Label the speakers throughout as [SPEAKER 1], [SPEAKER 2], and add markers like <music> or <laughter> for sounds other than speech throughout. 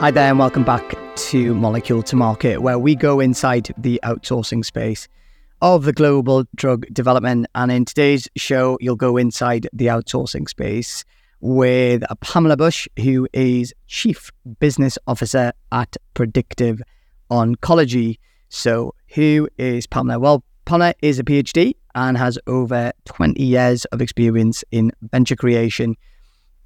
[SPEAKER 1] Hi there, and welcome back to Molecule to Market, where we go inside the outsourcing space of the global drug development. And in today's show, you'll go inside the outsourcing space with Pamela Bush, who is Chief Business Officer at Predictive Oncology. So, who is Pamela? Well, Pamela is a PhD and has over 20 years of experience in venture creation,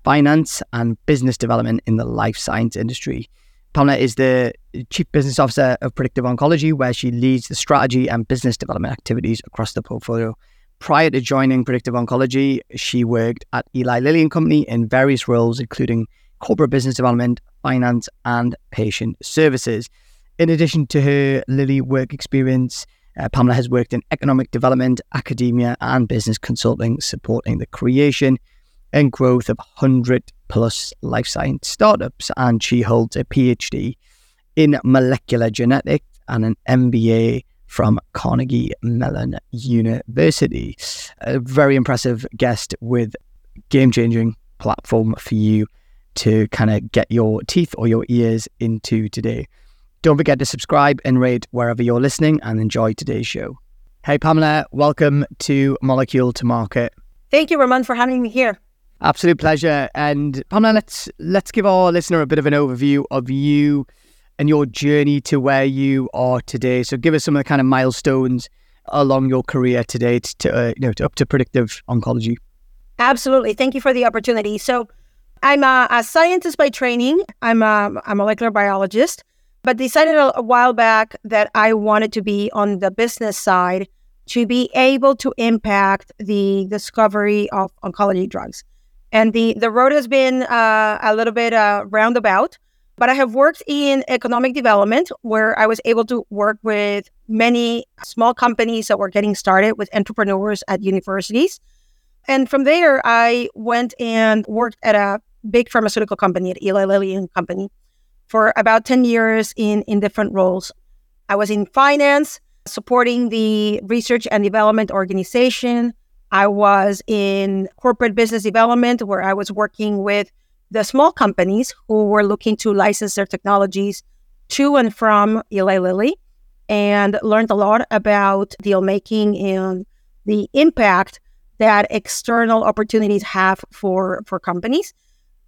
[SPEAKER 1] finance, and business development in the life science industry. Pamela is the Chief Business Officer of Predictive Oncology, where she leads the strategy and business development activities across the portfolio. Prior to joining Predictive Oncology, she worked at Eli Lilly and Company in various roles, including corporate business development, finance, and patient services. In addition to her Lilly work experience, uh, Pamela has worked in economic development, academia, and business consulting, supporting the creation and growth of 100 plus life science startups. And she holds a PhD in molecular genetics and an MBA from Carnegie Mellon University. A very impressive guest with game changing platform for you to kind of get your teeth or your ears into today. Don't forget to subscribe and rate wherever you're listening and enjoy today's show. Hey, Pamela, welcome to Molecule to Market.
[SPEAKER 2] Thank you, Raman, for having me here.
[SPEAKER 1] Absolute pleasure. And Pamela, let's let's give our listener a bit of an overview of you and your journey to where you are today. So, give us some of the kind of milestones along your career today to, uh, you know, to, up to predictive oncology.
[SPEAKER 2] Absolutely. Thank you for the opportunity. So, I'm a, a scientist by training. I'm a, a molecular biologist but decided a, a while back that I wanted to be on the business side to be able to impact the discovery of oncology drugs. And the, the road has been uh, a little bit uh, roundabout, but I have worked in economic development where I was able to work with many small companies that were getting started with entrepreneurs at universities. And from there, I went and worked at a big pharmaceutical company at Eli Lilly and Company for about 10 years in, in different roles. I was in finance, supporting the research and development organization. I was in corporate business development, where I was working with the small companies who were looking to license their technologies to and from Eli Lilly and learned a lot about deal making and the impact that external opportunities have for, for companies.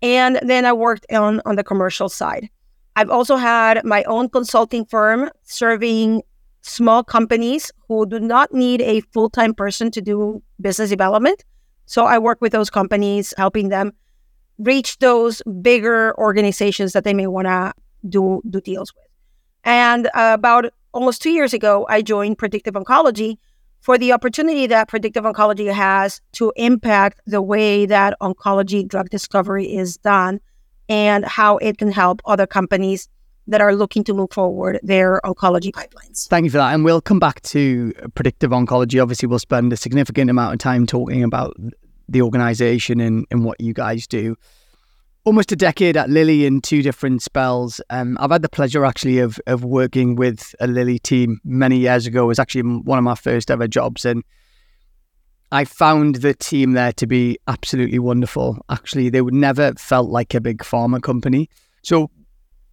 [SPEAKER 2] And then I worked on, on the commercial side. I've also had my own consulting firm serving small companies who do not need a full time person to do business development. So I work with those companies, helping them reach those bigger organizations that they may want to do, do deals with. And uh, about almost two years ago, I joined Predictive Oncology for the opportunity that Predictive Oncology has to impact the way that oncology drug discovery is done and how it can help other companies that are looking to move forward their oncology pipelines.
[SPEAKER 1] Thank you for that. And we'll come back to predictive oncology. Obviously, we'll spend a significant amount of time talking about the organization and, and what you guys do. Almost a decade at Lilly in two different spells. Um, I've had the pleasure actually of, of working with a Lilly team many years ago. It was actually one of my first ever jobs. And I found the team there to be absolutely wonderful. Actually, they would never felt like a big pharma company. So,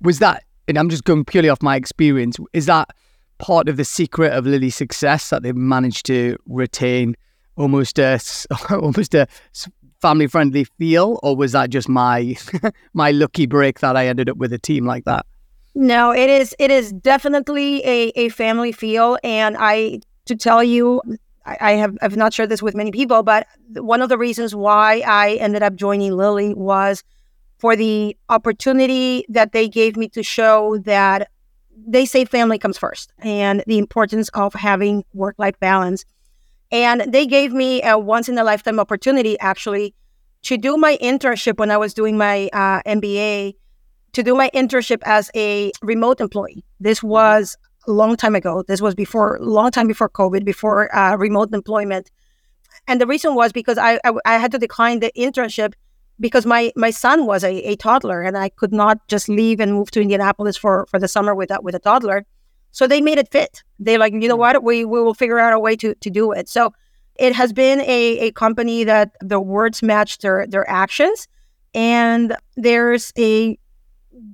[SPEAKER 1] was that, and I'm just going purely off my experience, is that part of the secret of Lilly's success that they've managed to retain almost a <laughs> almost a family friendly feel, or was that just my <laughs> my lucky break that I ended up with a team like that?
[SPEAKER 2] No, it is it is definitely a, a family feel, and I to tell you I, have I've not shared this with many people, but one of the reasons why I ended up joining Lily was for the opportunity that they gave me to show that they say family comes first and the importance of having work life balance. And they gave me a once in a lifetime opportunity actually to do my internship when I was doing my uh, MBA, to do my internship as a remote employee. This mm-hmm. was a long time ago. This was before, long time before COVID, before uh, remote employment. And the reason was because I, I, I, had to decline the internship because my, my son was a, a toddler and I could not just leave and move to Indianapolis for, for the summer with a, with a toddler. So they made it fit. They like, you know mm. what, we, we will figure out a way to, to do it. So it has been a, a company that the words match their, their actions. And there's a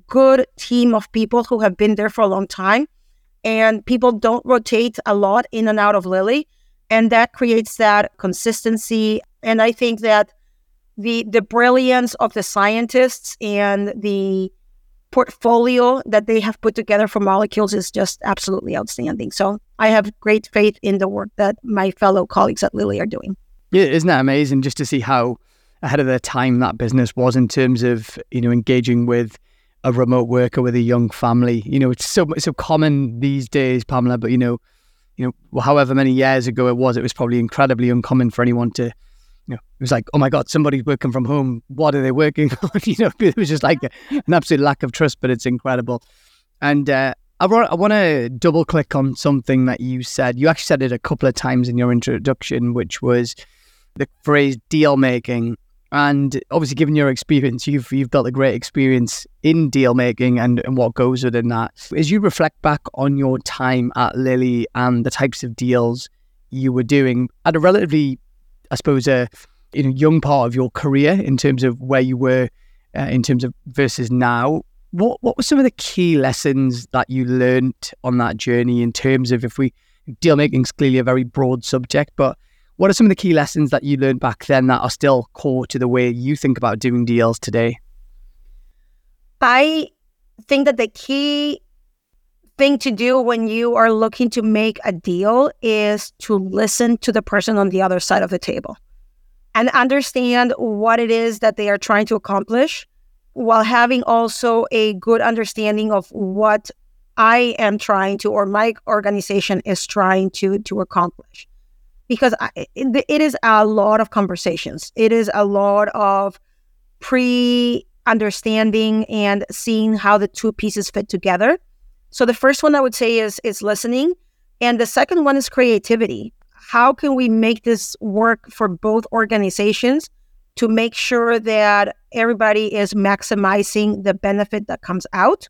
[SPEAKER 2] good team of people who have been there for a long time. And people don't rotate a lot in and out of Lilly. And that creates that consistency. And I think that the the brilliance of the scientists and the portfolio that they have put together for molecules is just absolutely outstanding. So I have great faith in the work that my fellow colleagues at Lilly are doing.
[SPEAKER 1] Yeah, isn't that amazing just to see how ahead of their time that business was in terms of you know engaging with a remote worker with a young family. You know, it's so so common these days, Pamela. But you know, you know, however many years ago it was, it was probably incredibly uncommon for anyone to. You know, it was like, oh my God, somebody's working from home. What are they working <laughs> on? <laughs> you know, it was just like a, an absolute lack of trust, but it's incredible. And uh, I want, I want to double click on something that you said. You actually said it a couple of times in your introduction, which was the phrase deal making. And obviously, given your experience, you've you've built a great experience in deal making and, and what goes within that. As you reflect back on your time at Lilly and the types of deals you were doing at a relatively, I suppose, a you know young part of your career in terms of where you were uh, in terms of versus now. What what were some of the key lessons that you learned on that journey in terms of if we deal making is clearly a very broad subject, but what are some of the key lessons that you learned back then that are still core to the way you think about doing deals today?
[SPEAKER 2] I think that the key thing to do when you are looking to make a deal is to listen to the person on the other side of the table and understand what it is that they are trying to accomplish while having also a good understanding of what I am trying to or my organization is trying to to accomplish because I, it, is a lot of conversations. It is a lot of pre understanding and seeing how the two pieces fit together. So the first one I would say is is listening, and the second one is creativity. How can we make this work for both organizations to make sure that everybody is maximizing the benefit that comes out?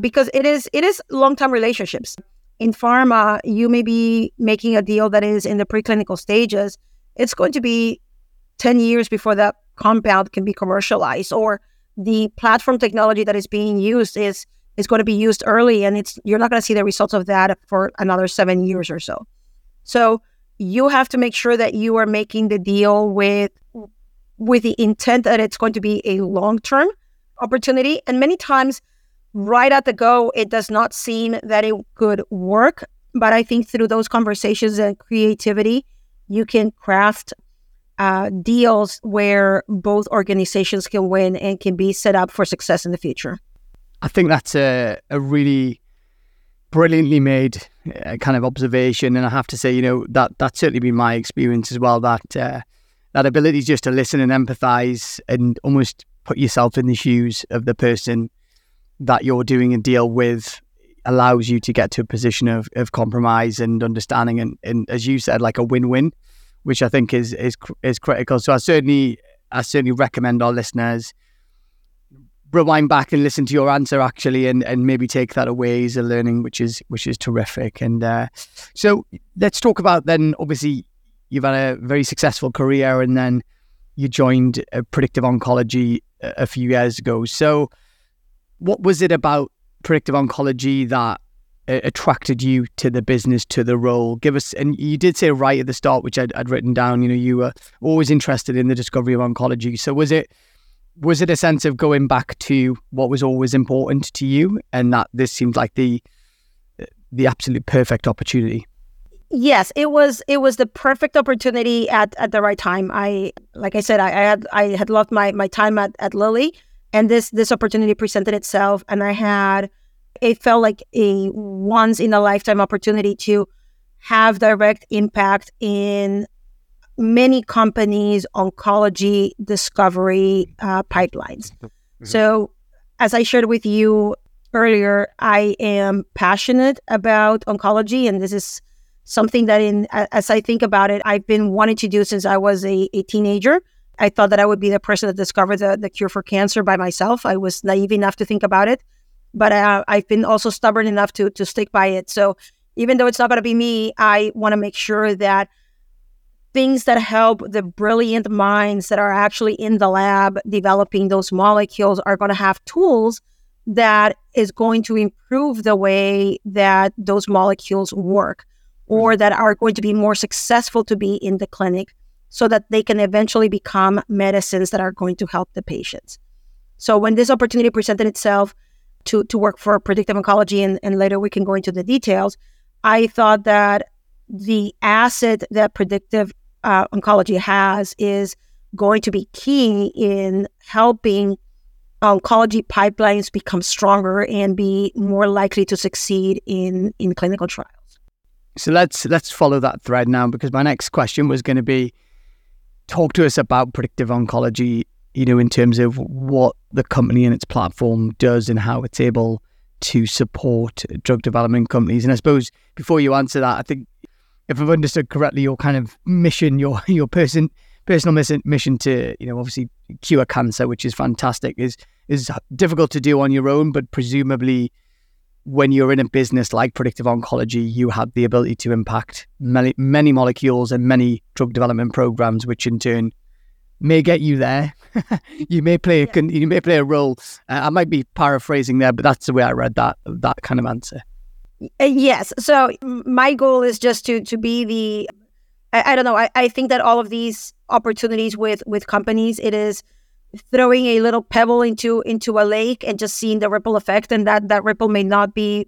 [SPEAKER 2] Because it is it is long term relationships in pharma, you may be making a deal that is in the preclinical stages. It's going to be 10 years before that compound can be commercialized, or the platform technology that is being used is is going to be used early, and it's you're not going to see the results of that for another seven years or so. So you have to make sure that you are making the deal with with the intent that it's going to be a long term opportunity, and many times right at the go, it does not seem that it could work. But I think through those conversations and creativity, you can craft uh, deals where both organizations can win and can be set up for success in the future.
[SPEAKER 1] I think that's a, a really brilliantly made uh, kind of observation, and I have to say, you know, that that's certainly been my experience as well. That uh, that ability just to listen and empathize and almost put yourself in the shoes of the person that you're doing a deal with allows you to get to a position of, of compromise and understanding and, and as you said like a win-win which i think is is is critical so i certainly i certainly recommend our listeners rewind back and listen to your answer actually and and maybe take that away as a learning which is which is terrific and uh, so let's talk about then obviously you've had a very successful career and then you joined uh, predictive oncology a, a few years ago so what was it about predictive oncology that uh, attracted you to the business, to the role? Give us, and you did say right at the start, which I'd, I'd written down. You know, you were always interested in the discovery of oncology. So was it? Was it a sense of going back to what was always important to you, and that this seemed like the the absolute perfect opportunity?
[SPEAKER 2] Yes, it was. It was the perfect opportunity at, at the right time. I, like I said, I, I had I had loved my my time at, at Lilly, and this this opportunity presented itself and i had it felt like a once in a lifetime opportunity to have direct impact in many companies oncology discovery uh, pipelines mm-hmm. so as i shared with you earlier i am passionate about oncology and this is something that in as i think about it i've been wanting to do since i was a, a teenager I thought that I would be the person that discovered the, the cure for cancer by myself. I was naive enough to think about it, but uh, I've been also stubborn enough to to stick by it. So even though it's not going to be me, I want to make sure that things that help the brilliant minds that are actually in the lab developing those molecules are going to have tools that is going to improve the way that those molecules work or mm-hmm. that are going to be more successful to be in the clinic so that they can eventually become medicines that are going to help the patients. So when this opportunity presented itself to, to work for predictive oncology, and, and later we can go into the details, I thought that the asset that predictive uh, oncology has is going to be key in helping oncology pipelines become stronger and be more likely to succeed in, in clinical trials.
[SPEAKER 1] So let's let's follow that thread now because my next question was going to be talk to us about predictive oncology, you know, in terms of what the company and its platform does and how it's able to support drug development companies. And I suppose before you answer that, I think if I've understood correctly, your kind of mission, your <laughs> your person personal mission, mission to you know obviously cure cancer, which is fantastic, is is difficult to do on your own, but presumably when you're in a business like predictive oncology, you have the ability to impact many, many molecules and many drug development programs, which in turn may get you there. <laughs> you may play a, yeah. you may play a role. Uh, I might be paraphrasing there, but that's the way I read that that kind of answer.
[SPEAKER 2] Uh, yes. So my goal is just to to be the. I, I don't know. I, I think that all of these opportunities with with companies, it is throwing a little pebble into into a lake and just seeing the ripple effect and that that ripple may not be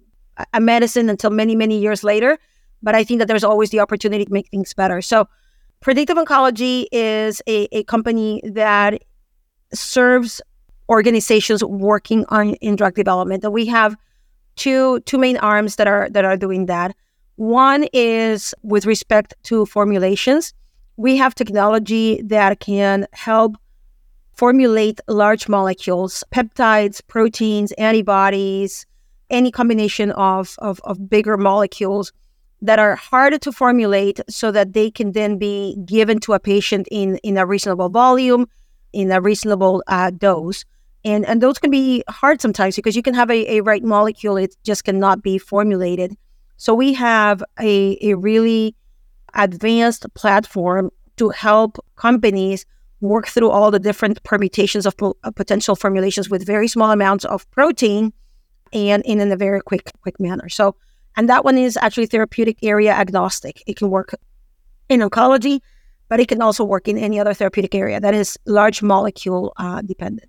[SPEAKER 2] a medicine until many many years later but i think that there's always the opportunity to make things better so predictive oncology is a, a company that serves organizations working on in drug development and we have two two main arms that are that are doing that one is with respect to formulations we have technology that can help formulate large molecules, peptides, proteins, antibodies, any combination of, of, of bigger molecules that are harder to formulate so that they can then be given to a patient in, in a reasonable volume, in a reasonable uh, dose. And, and those can be hard sometimes because you can have a, a right molecule, it just cannot be formulated. So we have a, a really advanced platform to help companies work through all the different permutations of po- potential formulations with very small amounts of protein and in, in a very quick quick manner. So, and that one is actually therapeutic area agnostic. It can work in oncology, but it can also work in any other therapeutic area that is large molecule uh, dependent.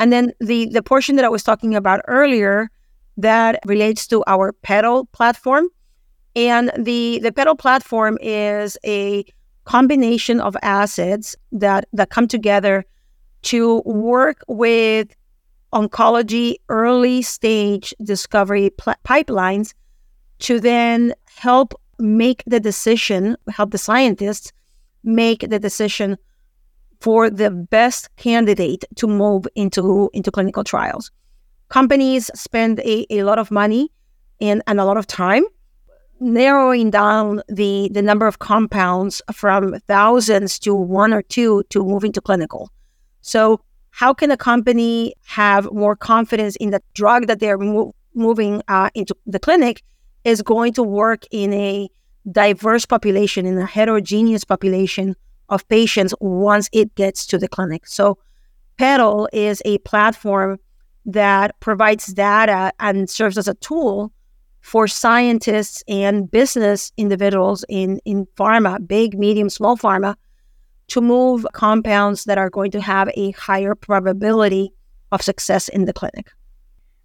[SPEAKER 2] And then the the portion that I was talking about earlier that relates to our PeDAL platform, and the the PeDAL platform is a combination of assets that that come together to work with oncology early stage discovery pl- pipelines to then help make the decision help the scientists make the decision for the best candidate to move into into clinical trials companies spend a, a lot of money and, and a lot of time narrowing down the the number of compounds from thousands to one or two to moving to clinical. So how can a company have more confidence in the drug that they're mo- moving uh, into the clinic is going to work in a diverse population, in a heterogeneous population of patients once it gets to the clinic. So PeDAL is a platform that provides data and serves as a tool for scientists and business individuals in, in pharma, big, medium, small pharma, to move compounds that are going to have a higher probability of success in the clinic.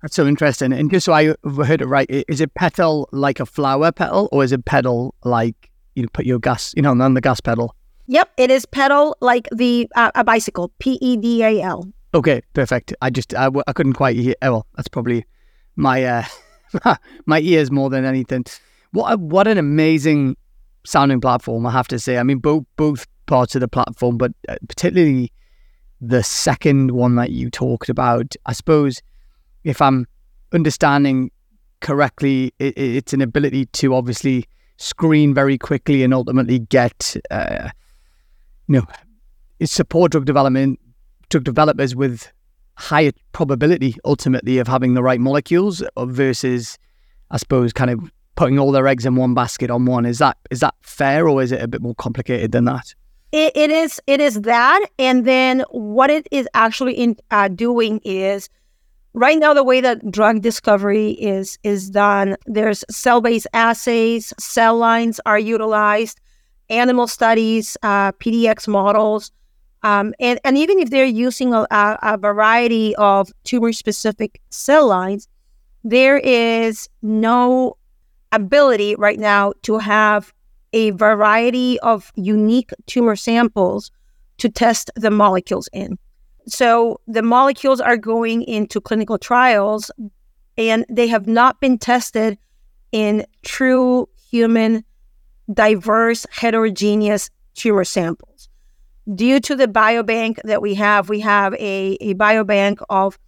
[SPEAKER 1] That's so interesting. And just so I heard it right, is it petal like a flower petal, or is it pedal like you put your gas, you know, on the gas pedal?
[SPEAKER 2] Yep, it is pedal like the uh, a bicycle, P E D A L.
[SPEAKER 1] Okay, perfect. I just I, I couldn't quite hear. Oh, well, that's probably my uh, <laughs> my ears more than anything. What a, what an amazing sounding platform, I have to say. I mean, both both parts of the platform, but uh, particularly the second one that you talked about. I suppose if I'm understanding correctly, it, it's an ability to obviously screen very quickly and ultimately get, uh, you know, support drug development, drug developers with higher probability ultimately of having the right molecules versus, I suppose, kind of putting all their eggs in one basket on one. Is that is that fair, or is it a bit more complicated than that?
[SPEAKER 2] it, it is. It is that, and then what it is actually in uh, doing is right now the way that drug discovery is is done there's cell-based assays cell lines are utilized animal studies uh, pdx models um, and, and even if they're using a, a variety of tumor specific cell lines there is no ability right now to have a variety of unique tumor samples to test the molecules in. So the molecules are going into clinical trials and they have not been tested in true human, diverse, heterogeneous tumor samples. Due to the biobank that we have, we have a, a biobank of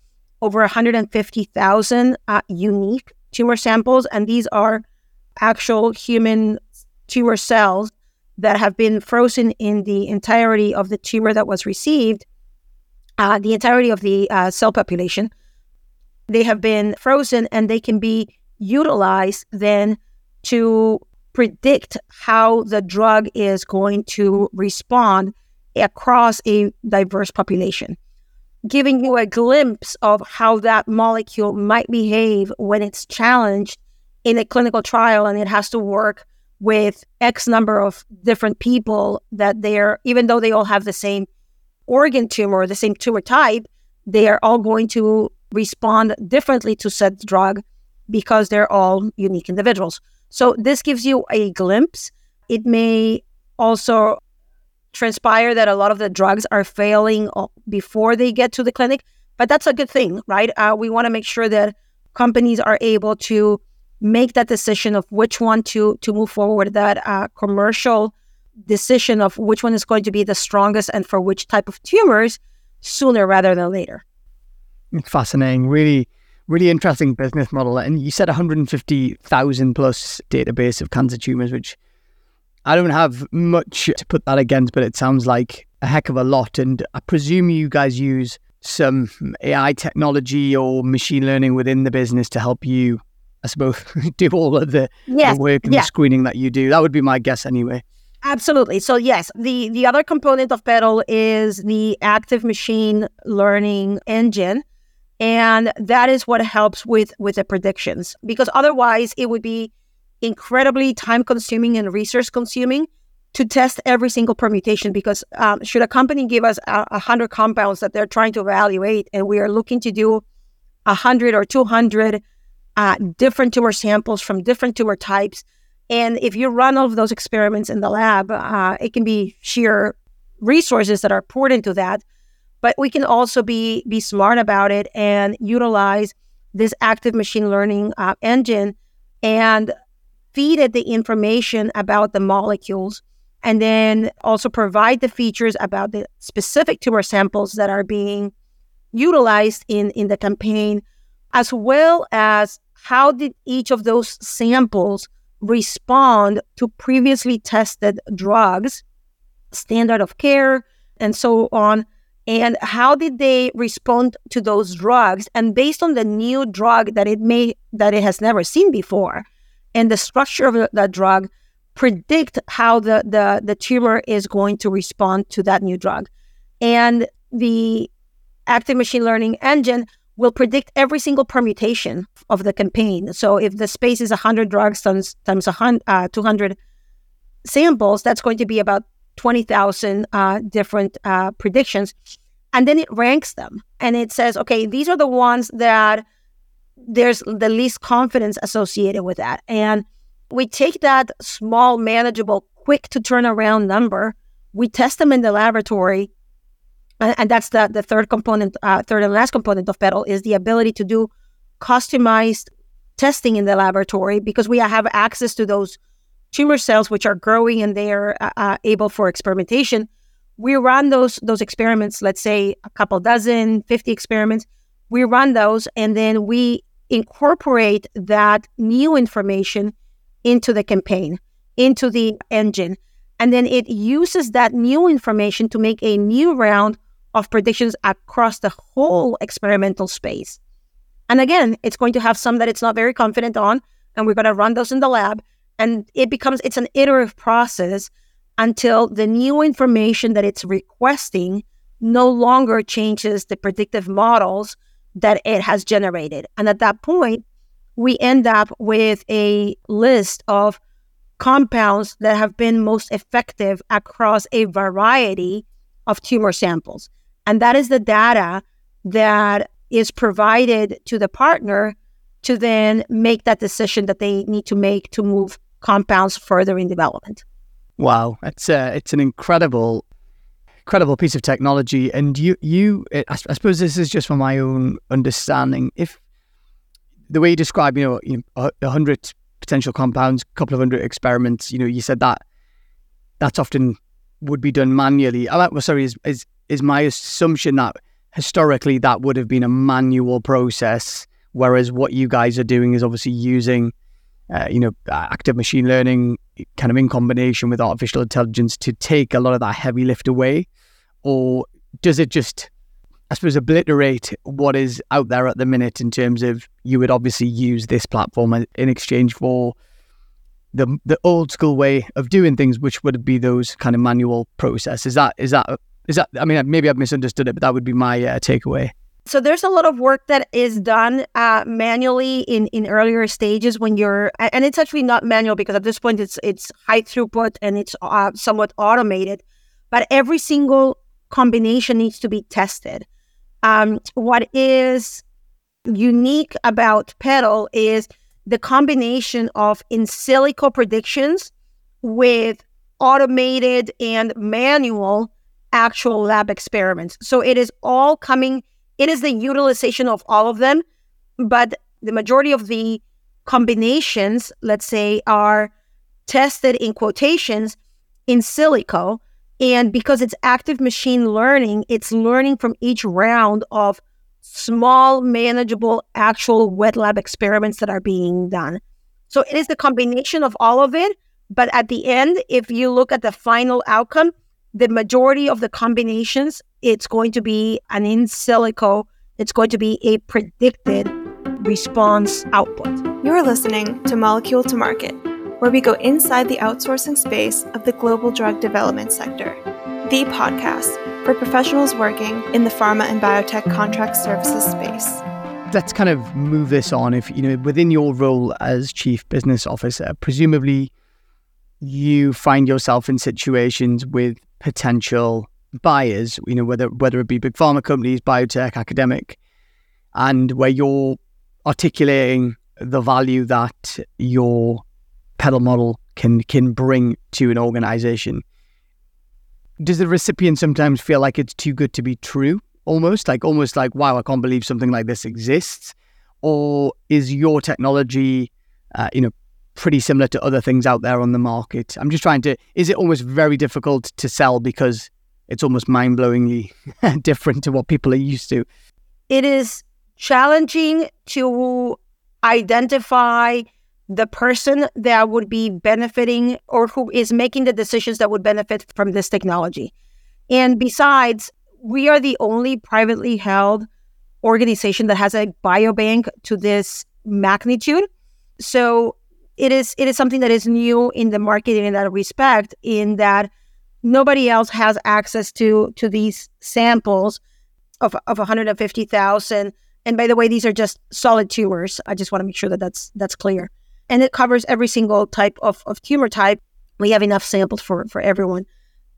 [SPEAKER 2] over 150,000 uh, unique tumor samples, and these are actual human tumor cells that have been frozen in the entirety of the tumor that was received, uh, the entirety of the uh, cell population. They have been frozen and they can be utilized then to predict how the drug is going to respond across a diverse population, giving you a glimpse of how that molecule might behave when it's challenged in a clinical trial and it has to work with X number of different people that they're, even though they all have the same organ tumor or the same tumor type, they are all going to respond differently to said drug because they're all unique individuals. So this gives you a glimpse. It may also transpire that a lot of the drugs are failing before they get to the clinic, but that's a good thing, right? Uh, we want to make sure that companies are able to make that decision of which one to to move forward that uh, commercial decision of which one is going to be the strongest and for which type of tumors sooner rather than later
[SPEAKER 1] fascinating really really interesting business model and you said 150,000 plus database of cancer tumors which I don't have much to put that against but it sounds like a heck of a lot and I presume you guys use some AI technology or machine learning within the business to help you I suppose, <laughs> do all of the, yes. the work and yeah. the screening that you do. That would be my guess anyway.
[SPEAKER 2] Absolutely. So yes, the the other component of PeDAL is the active machine learning engine, and that is what helps with with the predictions. Because otherwise, it would be incredibly time consuming and resource consuming to test every single permutation. Because um, should a company give us a, a hundred compounds that they're trying to evaluate, and we are looking to do a hundred or two hundred uh, different tumor samples from different tumor types. And if you run all of those experiments in the lab, uh, it can be sheer resources that are poured into that. But we can also be be smart about it and utilize this active machine learning uh, engine and feed it the information about the molecules and then also provide the features about the specific tumor samples that are being utilized in, in the campaign, as well as how did each of those samples respond to previously tested drugs, standard of care, and so on? And how did they respond to those drugs? And based on the new drug that it may that it has never seen before, and the structure of that drug, predict how the, the, the tumor is going to respond to that new drug. And the active machine learning engine will predict every single permutation of the campaign. So if the space is 100 drugs times, times 100, uh, 200 samples, that's going to be about 20,000 uh, different uh, predictions. And then it ranks them and it says, okay, these are the ones that there's the least confidence associated with that. And we take that small, manageable, quick to turn around number, we test them in the laboratory and that's the, the third component, uh, third and last component of PeDAL is the ability to do customized testing in the laboratory because we have access to those tumor cells which are growing and they are uh, uh, able for experimentation. We run those those experiments, let's say a couple dozen, 50 experiments. We run those and then we incorporate that new information into the campaign, into the engine. And then it uses that new information to make a new round of predictions across the whole experimental space. And again, it's going to have some that it's not very confident on, and we're going to run those in the lab. And it becomes it's an iterative process until the new information that it's requesting no longer changes the predictive models that it has generated. And at that point, we end up with a list of compounds that have been most effective across a variety of tumor samples. And that is the data that is provided to the partner to then make that decision that they need to make to move compounds further in development.
[SPEAKER 1] Wow, it's uh, it's an incredible, incredible piece of technology. And you, you, I, I suppose this is just from my own understanding. If the way you describe, you know, a, hundred potential compounds, a couple of hundred experiments, you know, you said that that's often would be done manually. Oh, well, sorry, is, is is my assumption that historically that would have been a manual process, whereas what you guys are doing is obviously using, uh, you know, active machine learning, kind of in combination with artificial intelligence to take a lot of that heavy lift away, or does it just I suppose, obliterate what is out there at the minute in terms of you would obviously use this platform in exchange for the the old school way of doing things, which would be those kind of manual processes. Is that is that is that? I mean, maybe I've misunderstood it, but that would be my uh, takeaway.
[SPEAKER 2] So there's a lot of work that is done uh, manually in in earlier stages when you're, and it's actually not manual because at this point it's it's high throughput and it's uh, somewhat automated, but every single combination needs to be tested. Um, what is unique about PeDAL is the combination of in silico predictions with automated and manual actual lab experiments. So it is all coming, it is the utilization of all of them, but the majority of the combinations, let's say, are tested in quotations in silico. And because it's active machine learning, it's learning from each round of small, manageable, actual wet lab experiments that are being done. So it is the combination of all of it. But at the end, if you look at the final outcome, the majority of the combinations, it's going to be an in silico, it's going to be a predicted response output.
[SPEAKER 3] You're listening to Molecule to Market where we go inside the outsourcing space of the global drug development sector, the podcast for professionals working in the pharma and biotech contract services space.
[SPEAKER 1] Let's kind of move this on. If you know, within your role as chief business officer, presumably you find yourself in situations with potential buyers, you know, whether whether it be big pharma companies, biotech, academic, and where you're articulating the value that your PeDAL model can can bring to an organization. Does the recipient sometimes feel like it's too good to be true? Almost like almost like wow, I can't believe something like this exists. Or is your technology, uh, you know, pretty similar to other things out there on the market? I'm just trying to. Is it almost very difficult to sell because it's almost mind blowingly <laughs> different to what people are used to?
[SPEAKER 2] It is challenging to identify the person that would be benefiting or who is making the decisions that would benefit from this technology. And besides, we are the only privately held organization that has a biobank to this magnitude. So it is it is something that is new in the market in that respect, in that nobody else has access to to these samples of, of 150,000. And by the way, these are just solid tumors. I just want to make sure that that's that's clear and it covers every single type of, of tumor type. We have enough samples for, for everyone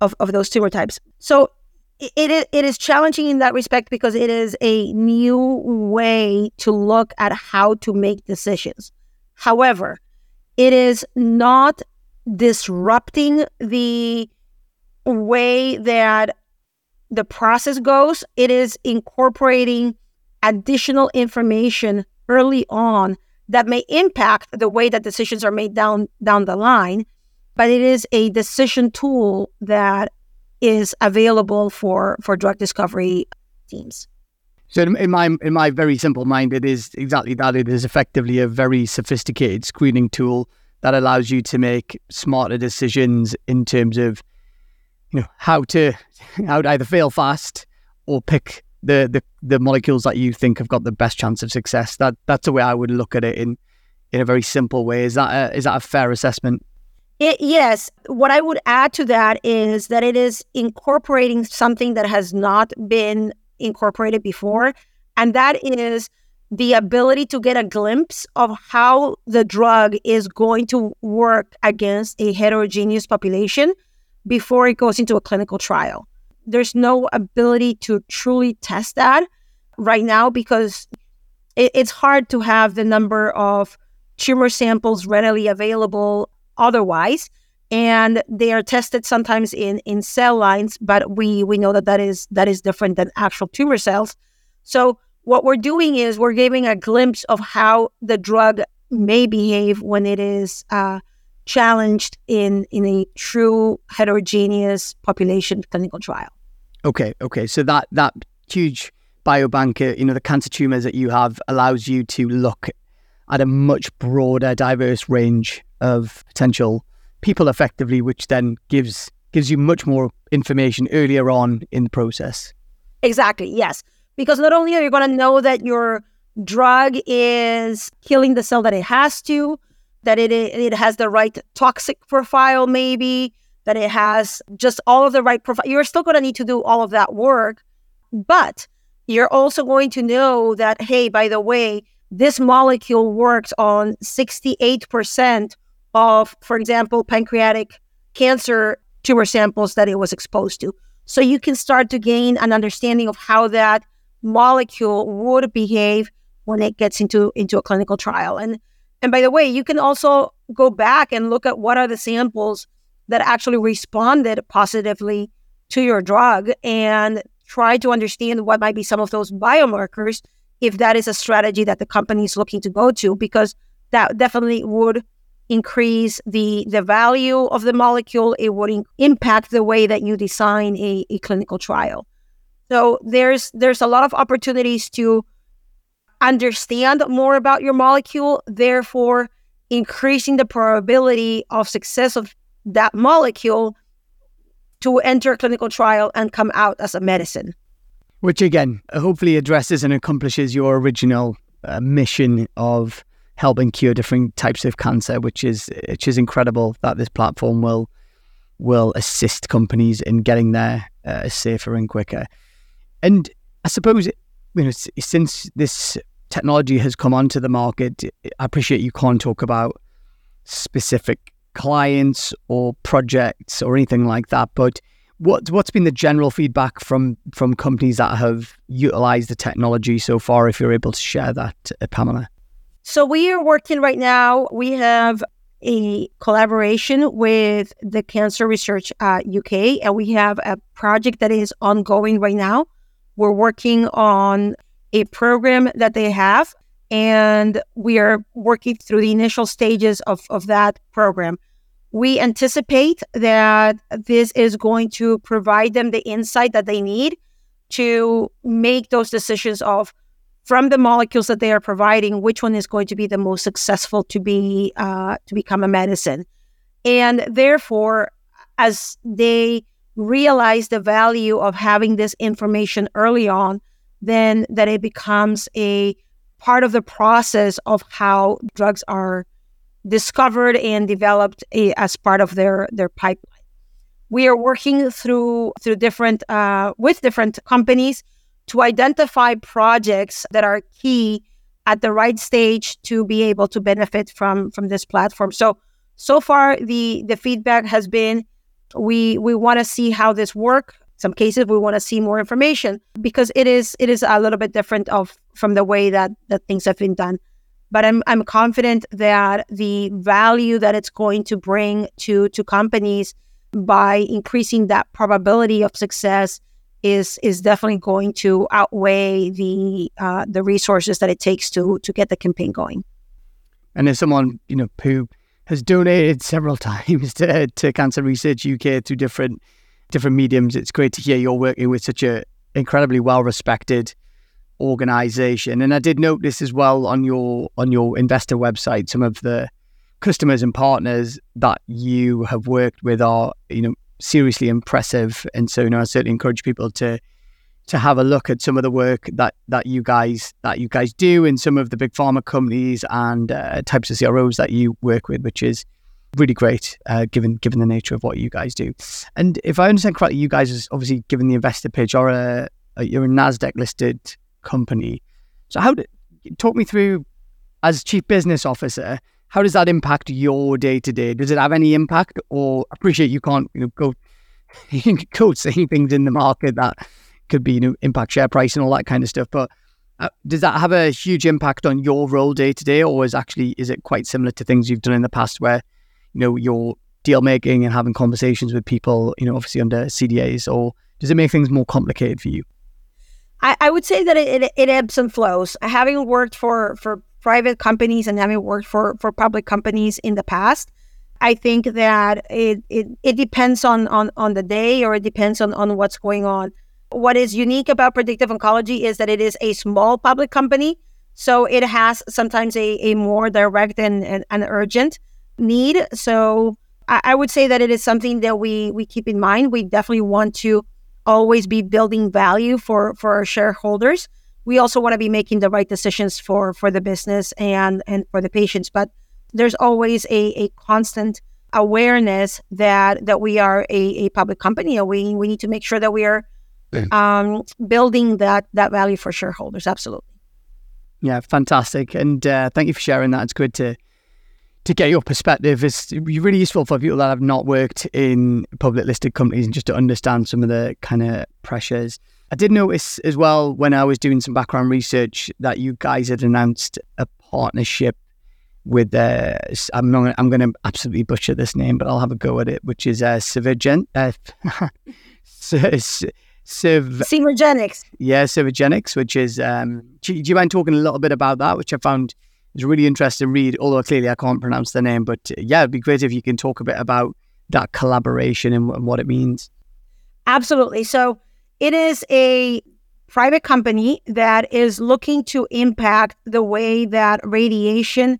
[SPEAKER 2] of, of those tumor types. So it, it is challenging in that respect because it is a new way to look at how to make decisions. However, it is not disrupting the way that the process goes. It is incorporating additional information early on that may impact the way that decisions are made down down the line but it is a decision tool that is available for for drug discovery teams
[SPEAKER 1] so in my in my very simple mind it is exactly that it is effectively a very sophisticated screening tool that allows you to make smarter decisions in terms of you know how to how to either fail fast or pick the, the the molecules that you think have got the best chance of success. That that's the way I would look at it in in a very simple way. Is that a, is that a fair assessment?
[SPEAKER 2] It, yes. What I would add to that is that it is incorporating something that has not been incorporated before, And that is the ability to get a glimpse of how the drug is going to work against a heterogeneous population before it goes into a clinical trial. There's no ability to truly test that right now because it, it's hard to have the number of tumor samples readily available otherwise and they are tested sometimes in in cell lines but we we know that that is that is different than actual tumor cells so what we're doing is we're giving a glimpse of how the drug may behave when it is uh, challenged in in a true heterogeneous population clinical trial.
[SPEAKER 1] Okay, okay. So that that huge biobank, you know, the cancer tumors that you have allows you to look at a much broader, diverse range of potential people effectively, which then gives gives you much more information earlier on in the process.
[SPEAKER 2] Exactly. Yes because not only are you going to know that your drug is killing the cell that it has to, that it it has the right toxic profile, maybe that it has just all of the right profile. You're still going to need to do all of that work, but you're also going to know that hey, by the way, this molecule works on 68% of, for example, pancreatic cancer tumor samples that it was exposed to. So you can start to gain an understanding of how that molecule would behave when it gets into into a clinical trial. And and by the way, you can also go back and look at what are the samples that actually responded positively to your drug and try to understand what might be some of those biomarkers if that is a strategy that the company is looking to go to because that definitely would increase the the value of the molecule. It would in- impact the way that you design a, a clinical trial. So there's there's a lot of opportunities to understand more about your molecule, therefore increasing the probability of success of that molecule to enter a clinical trial and come out as a medicine.
[SPEAKER 1] Which again, hopefully addresses and accomplishes your original uh, mission of helping cure different types of cancer, which is which is incredible that this platform will will assist companies in getting there uh, safer and quicker. And I suppose, you know, since this technology has come onto the market, I appreciate you can't talk about specific clients or projects or anything like that, but what what's been the general feedback from from companies that have utilized the technology so far? If you're able to share that, uh, Pamela.
[SPEAKER 2] So we are working right now. We have a collaboration with the Cancer Research uh, UK, and we have a project that is ongoing right now we're working on a program that they have, and we are working through the initial stages of, of that program. We anticipate that this is going to provide them the insight that they need to make those decisions of from the molecules that they are providing, which one is going to be the most successful to be uh, to become a medicine, and therefore, as they realize the value of having this information early on, then that it becomes a part of the process of how drugs are discovered and developed a, as part of their their pipeline. We are working through through different uh, with different companies to identify projects that are key at the right stage to be able to benefit from from this platform. So so far the the feedback has been we we want to see how this work. Some cases we want to see more information because it is it is a little bit different of from the way that that things have been done. But I'm I'm confident that the value that it's going to bring to to companies by increasing that probability of success is is definitely going to outweigh the uh, the resources that it takes to to get the campaign going.
[SPEAKER 1] And as someone you know who has donated several <laughs> times to, to Cancer Research UK through different different mediums. It's great to hear you're working with such a incredibly well respected organization. And I did notice this as well on your on your investor website some of the customers and partners that you have worked with are you know seriously impressive. And so you know I certainly encourage people to to have a look at some of the work that that you guys that you guys do in some of the big pharma companies and uh, types of CROs that you work with, which is really great uh, given given the nature of what you guys do. And if I understand correctly, you guys, is obviously given the investor pitch, are a, a you're a Nasdaq listed company. So, how did talk me through as chief business officer? How does that impact your day to day? Does it have any impact, or appreciate you can't you know go <laughs> go saying things in the market that could be you know impact share price and all that kind of stuff, but uh, does that have a huge impact on your role day to day, or is actually is it quite similar to things you've done in the past, where you know you're deal making and having conversations with people, you know, obviously under CDAs, or does it make things more complicated for you?
[SPEAKER 2] I, I would say that it, it, it ebbs and flows. Having worked for for private companies and having worked for for public companies in the past, I think that it it, it depends on, on on the day or it depends on on what's going on. What is unique about predictive oncology is that it is a small public company. So it has sometimes a, a more direct and, and, and urgent need. So I, I would say that it is something that we we keep in mind. We definitely want to always be building value for for our shareholders. We also want to be making the right decisions for for the business and and for the patients. But there's always a, a constant awareness that that we are a, a public company and we we need to make sure that we are um, building that that value for shareholders. Absolutely.
[SPEAKER 1] Yeah, fantastic, and uh, thank you for sharing that. It's good to to get your perspective. It's really useful for people that have not worked in public listed companies and just to understand some of the kind of pressures. I did notice as well when I was doing some background research that you guys had announced a partnership with uh, I'm not I'm going to absolutely butcher this name, but I'll have a go at it, which is uh, Civigen, uh, <laughs>
[SPEAKER 2] Civ- Cvergenx.
[SPEAKER 1] Yeah, Cvergenx, which is, um, do, do you mind talking a little bit about that, which I found is a really interesting read, although clearly I can't pronounce the name, but uh, yeah, it'd be great if you can talk a bit about that collaboration and, and what it means.
[SPEAKER 2] Absolutely. So it is a private company that is looking to impact the way that radiation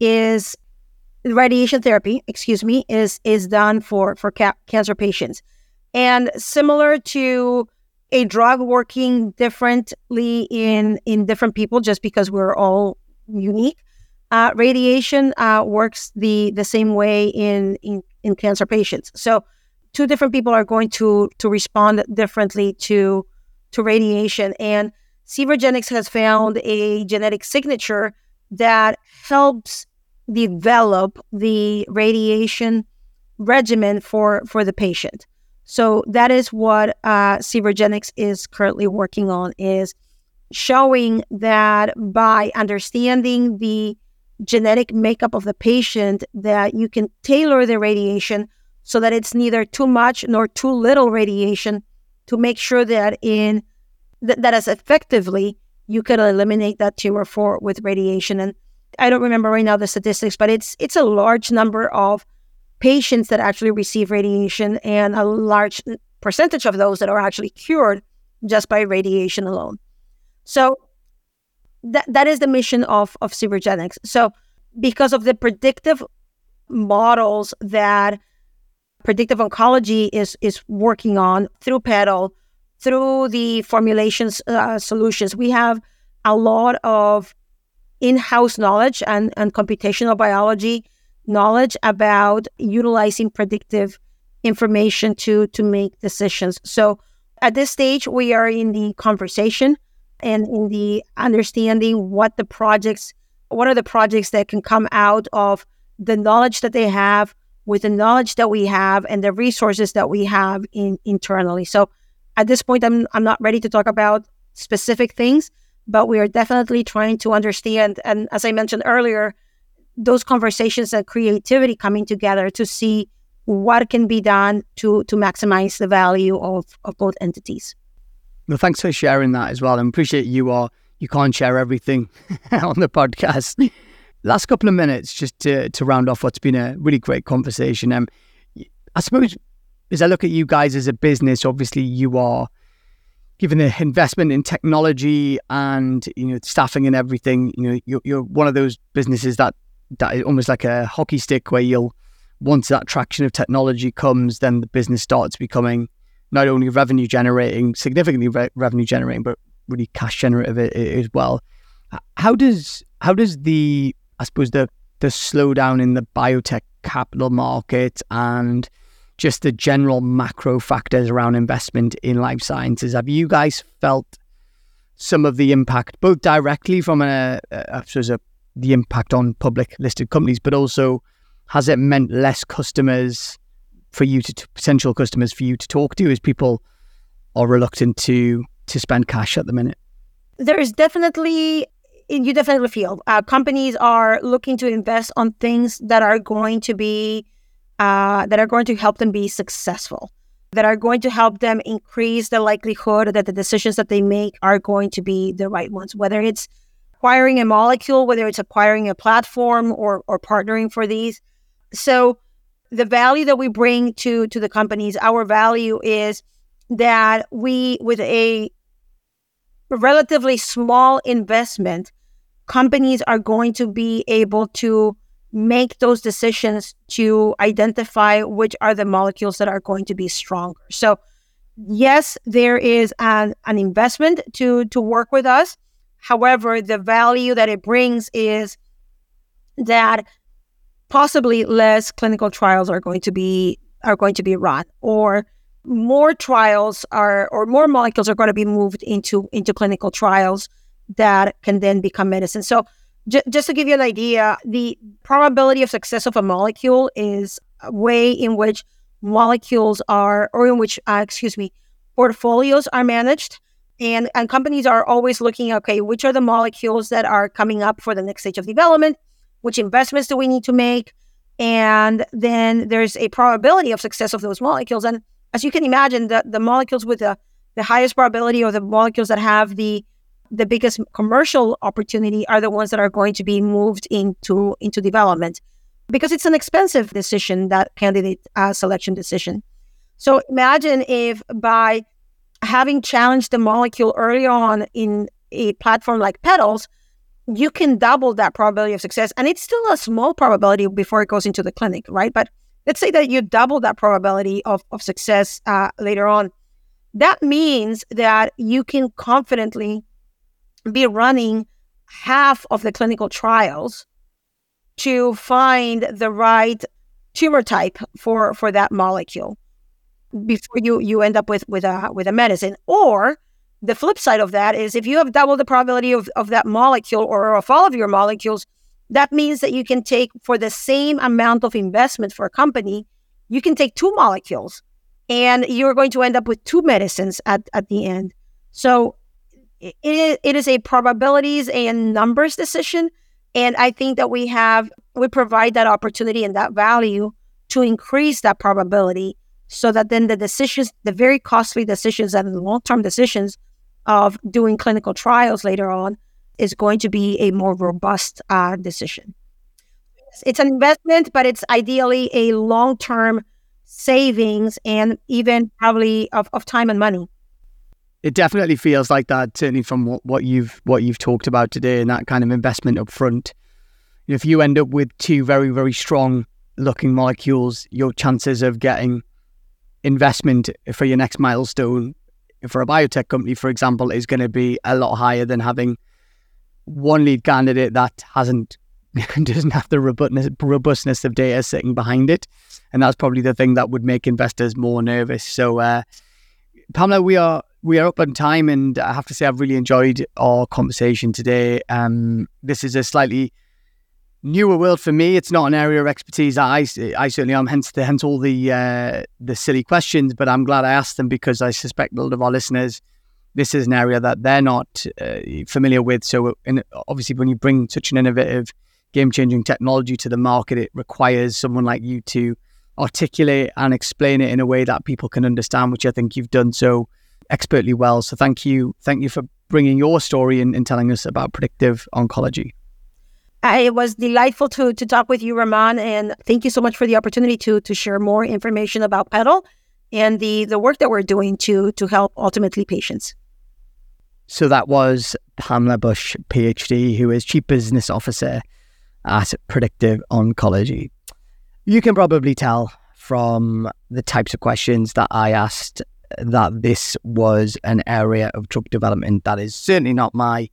[SPEAKER 2] is radiation therapy, excuse me, is is done for for ca- cancer patients. And similar to a drug working differently in in different people, just because we're all unique, uh, radiation uh, works the the same way in, in in cancer patients. So two different people are going to to respond differently to to radiation. And Cvergenx has found a genetic signature that helps develop the radiation regimen for for the patient. So that is what uh, Cvergenx is currently working on is showing that by understanding the genetic makeup of the patient that you can tailor the radiation so that it's neither too much nor too little radiation to make sure that in th- that as effectively you can eliminate that tumor for with radiation. And I don't remember right now the statistics but it's it's a large number of patients that actually receive radiation and a large percentage of those that are actually cured just by radiation alone. So that that is the mission of of Cvergenx. So because of the predictive models that predictive oncology is is working on through PeDAL, through the formulations uh, solutions, we have a lot of in-house knowledge and, and computational biology knowledge about utilizing predictive information to to make decisions. So at this stage, we are in the conversation and in the understanding what the projects, what are the projects that can come out of the knowledge that they have with the knowledge that we have and the resources that we have in internally. So at this point, I'm I'm not ready to talk about specific things, but we are definitely trying to understand. And as I mentioned earlier, those conversations and creativity coming together to see what can be done to to maximize the value of, of both entities.
[SPEAKER 1] Well, thanks for sharing that as well. I appreciate you are you can't share everything <laughs> on the podcast. Last couple of minutes just to to round off what's been a really great conversation. Um, I suppose as I look at you guys as a business, obviously you are given the investment in technology and you know staffing and everything. You know you're, you're one of those businesses that that is almost like a hockey stick where you'll once that traction of technology comes, then the business starts becoming not only revenue generating, significantly re- revenue generating, but really cash generative as well. How does how does the I suppose the the slowdown in the biotech capital market and just the general macro factors around investment in life sciences have you guys felt some of the impact, both directly from a, a, a the impact on public listed companies, but also has it meant less customers for you to potential customers for you to talk to as people are reluctant to to spend cash at the minute?
[SPEAKER 2] There is definitely you definitely feel uh, companies are looking to invest on things that are going to be uh, that are going to help them be successful that are going to help them increase the likelihood that the decisions that they make are going to be the right ones whether it's acquiring a molecule whether it's acquiring a platform or or partnering for these. So the value that we bring to to the companies our value is that we with a relatively small investment companies are going to be able to make those decisions to identify which are the molecules that are going to be stronger. So yes there is an, an investment to to work with us however the value that it brings is that possibly less clinical trials are going to be are going to be run or more trials are or more molecules are going to be moved into into clinical trials that can then become medicine. So j- just to give you an idea the probability of success of a molecule is a way in which molecules are or in which uh, excuse me portfolios are managed and and companies are always looking okay which are the molecules that are coming up for the next stage of development? Which investments do we need to make? And then there's a probability of success of those molecules. And as you can imagine the, the molecules with the, the highest probability or the molecules that have the the biggest commercial opportunity are the ones that are going to be moved into into development. Because it's an expensive decision that candidate uh, selection decision. So imagine if by having challenged the molecule early on in a platform like petals you can double that probability of success. And it's still a small probability before it goes into the clinic, right? But let's say that you double that probability of, of success uh, later on. That means that you can confidently be running half of the clinical trials to find the right tumor type for, for that molecule before you, you end up with, with, a, with a medicine. Or the flip side of that is if you have double the probability of, of that molecule or of all of your molecules, that means that you can take for the same amount of investment for a company, you can take two molecules and you're going to end up with two medicines at, at the end. So it, it is a probabilities and numbers decision. And I think that we have, we provide that opportunity and that value to increase that probability so that then the decisions, the very costly decisions and the long term decisions of doing clinical trials later on is going to be a more robust uh, decision. It's an investment, but it's ideally a long term savings and even probably of, of time and money.
[SPEAKER 1] It definitely feels like that, certainly from what, what you've what you've talked about today, and that kind of investment up front. If you end up with two very very strong looking molecules, your chances of getting investment for your next milestone for a biotech company, for example, is going to be a lot higher than having one lead candidate that hasn't <laughs> doesn't have the robustness, robustness of data sitting behind it, and that's probably the thing that would make investors more nervous. So, uh, Pamela, we are we are up on time, and I have to say I've really enjoyed our conversation today. Um, this is a slightly newer world for me. It's not an area of expertise I, I certainly am. Hence, the, hence all the uh, the silly questions. But I'm glad I asked them because I suspect a lot of our listeners, this is an area that they're not uh, familiar with. So, in, obviously, when you bring such an innovative, game changing technology to the market, it requires someone like you to articulate and explain it in a way that people can understand, which I think you've done so expertly well. So, thank you, thank you for bringing your story and telling us about predictive oncology.
[SPEAKER 2] It was delightful to to talk with you, Raman, and thank you so much for the opportunity to to share more information about PeDAL and the the work that we're doing to to help ultimately patients.
[SPEAKER 1] So that was Pamela Bush, PhD, who is Chief Business Officer at Predictive Oncology. You can probably tell from the types of questions that I asked that this was an area of drug development that is certainly not my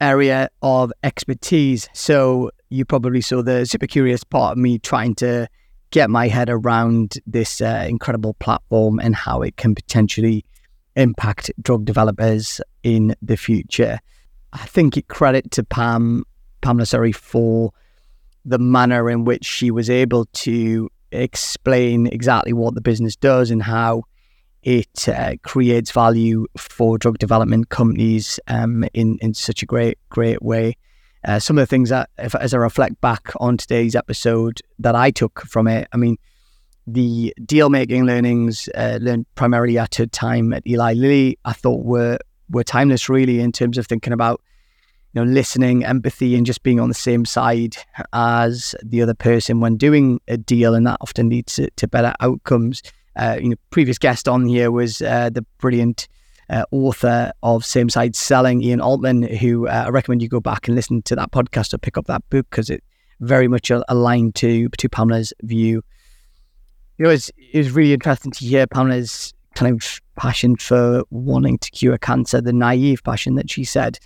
[SPEAKER 1] area of expertise. So you probably saw the super curious part of me trying to get my head around this uh, incredible platform and how it can potentially impact drug developers in the future. I think it credit to Pam Pamela sorry for the manner in which she was able to explain exactly what the business does and how it uh, creates value for drug development companies um, in in such a great great way. Uh, some of the things that, if, as I reflect back on today's episode, that I took from it, I mean, the deal making learnings uh, learned primarily at her time at Eli Lilly, I thought were were timeless, really, in terms of thinking about you know listening, empathy, and just being on the same side as the other person when doing a deal, and that often leads to, to better outcomes. Uh, you know, previous guest on here was uh, the brilliant uh, author of Same Side Selling, Ian Altman, who uh, I recommend you go back and listen to that podcast or pick up that book because it very much aligned to to Pamela's view. You know, it was really interesting to hear Pamela's kind of passion for wanting to cure cancer, the naive passion that she said,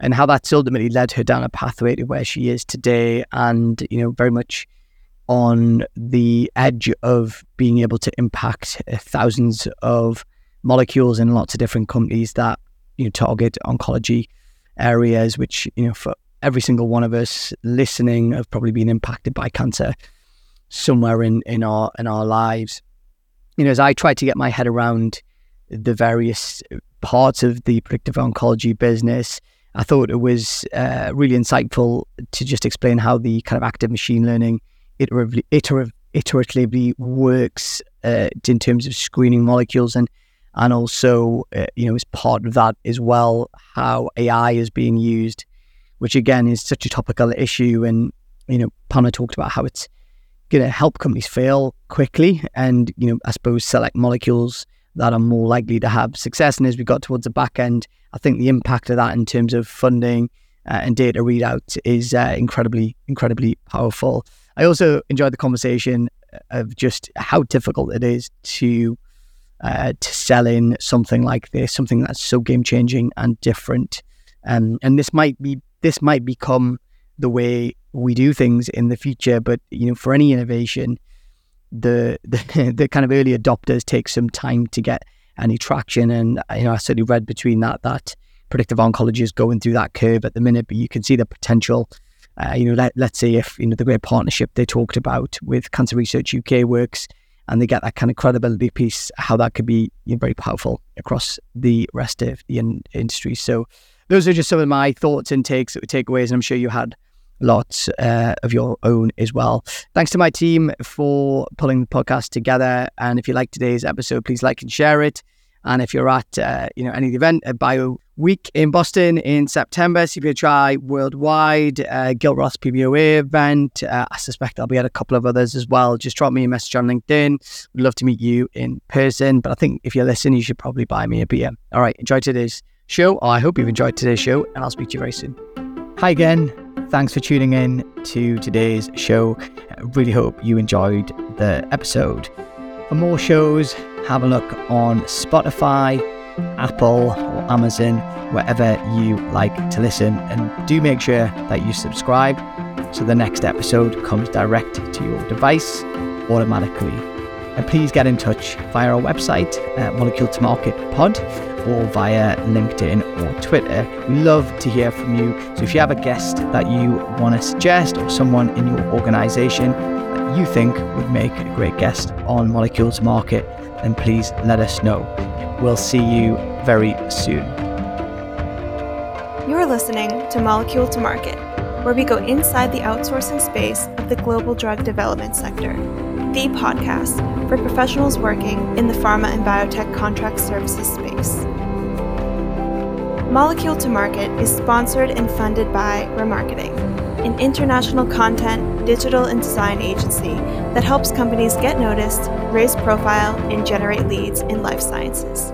[SPEAKER 1] and how that's ultimately led her down a pathway to where she is today, and you know, very much on the edge of being able to impact uh, thousands of molecules in lots of different companies that you know target oncology areas, which you know for every single one of us listening have probably been impacted by cancer somewhere in in our in our lives. You know, as I tried to get my head around the various parts of the predictive oncology business, I thought it was uh, really insightful to just explain how the kind of active machine learning iteratively, iteratively works uh, in terms of screening molecules and and also uh, you know as part of that as well how AI is being used, which again is such a topical issue. And you know, Pamela talked about how it's going to help companies fail quickly, and you know, I suppose select molecules that are more likely to have success. And as we got towards the back end, I think the impact of that in terms of funding uh, and data readout is uh, incredibly, incredibly powerful. I also enjoyed the conversation of just how difficult it is to uh, to sell in something like this, something that's so game changing and different. Um, and this might be this might become the way we do things in the future. But you know, for any innovation, the the, <laughs> the kind of early adopters take some time to get any traction. And you know, I certainly read between that that predictive oncology is going through that curve at the minute, but you can see the potential. Uh, you know, let, let's say if you know the great partnership they talked about with Cancer Research UK works and they get that kind of credibility piece, how that could be you know, very powerful across the rest of the in- industry. So those are just some of my thoughts and takes, takeaways, and I'm sure you had lots uh, of your own as well. Thanks to my team for pulling the podcast together. And if you like today's episode, please like and share it. And if you're at uh, you know any event at Bio Week in Boston in September, CPHI Worldwide, uh, Gil Roth PBOA event, uh, I suspect I'll be at a couple of others as well. Just drop me a message on LinkedIn. Would love to meet you in person. But I think if you're listening, you should probably buy me a beer. All right, enjoy today's show. I hope you've enjoyed today's show, and I'll speak to you very soon. Hi again. Thanks for tuning in to today's show. I really hope you enjoyed the episode. For more shows, have a look on Spotify, Apple, or Amazon, wherever you like to listen. And do make sure that you subscribe so the next episode comes direct to your device automatically. And please get in touch via our website, uh, Molecule to Market Pod, or via LinkedIn or Twitter. We love to hear from you. So if you have a guest that you want to suggest or someone in your organization that you think would make a great guest on Molecule to Market, then please let us know. We'll see you very soon.
[SPEAKER 3] You're listening to Molecule to Market, where we go inside the outsourcing space of the global drug development sector, the podcast for professionals working in the pharma and biotech contract services space. Molecule to Market is sponsored and funded by ramarketing, an international content, digital, and design agency that helps companies get noticed, raise profile, and generate leads in life sciences.